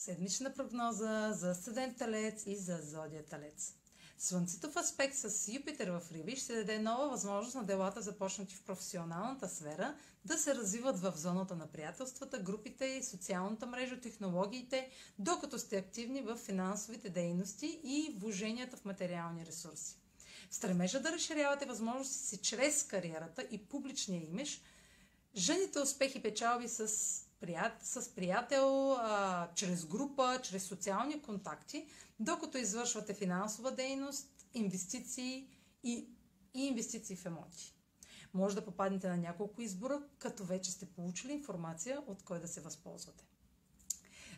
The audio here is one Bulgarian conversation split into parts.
Седмична прогноза за Асцендент Талец и за Зодия Талец. Слънцето в аспект с Юпитер в Риби ще даде нова възможност на делата, започнати в професионалната сфера, да се развиват в зоната на приятелствата, групите социалната мрежа, технологиите, докато сте активни в финансовите дейности и вложенията в материални ресурси. В стремежа да разширявате възможности си чрез кариерата и публичния имидж, жените успехи печалби с с приятел, а, чрез група, чрез социални контакти, докато извършвате финансова дейност, инвестиции и, и инвестиции в емоции. Може да попаднете на няколко избора, като вече сте получили информация от кой да се възползвате.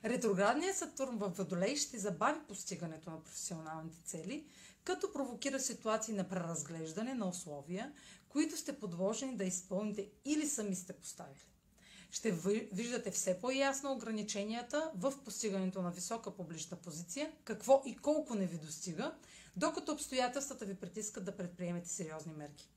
Ретроградният Сатурн в Водолей ще забави постигането на професионалните цели, като провокира ситуации на преразглеждане на условия, които сте подложени да изпълните или сами сте поставили ще виждате все по-ясно ограниченията в постигането на висока публична позиция, какво и колко не ви достига, докато обстоятелствата ви притискат да предприемете сериозни мерки.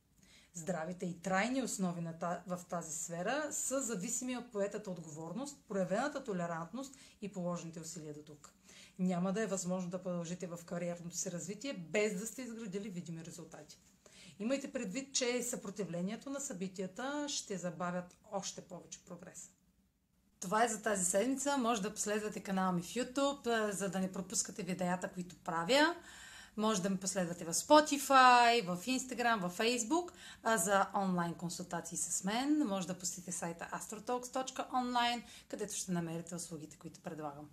Здравите и трайни основи в тази сфера са зависими от поетата отговорност, проявената толерантност и положените усилия до тук. Няма да е възможно да продължите в кариерното си развитие без да сте изградили видими резултати. Имайте предвид, че съпротивлението на събитията ще забавят още повече прогрес. Това е за тази седмица. Може да последвате канала ми в YouTube, за да не пропускате видеята, които правя. Може да ме последвате в Spotify, в Instagram, в Facebook. А за онлайн консултации с мен може да посетите сайта astrotalks.online, където ще намерите услугите, които предлагам.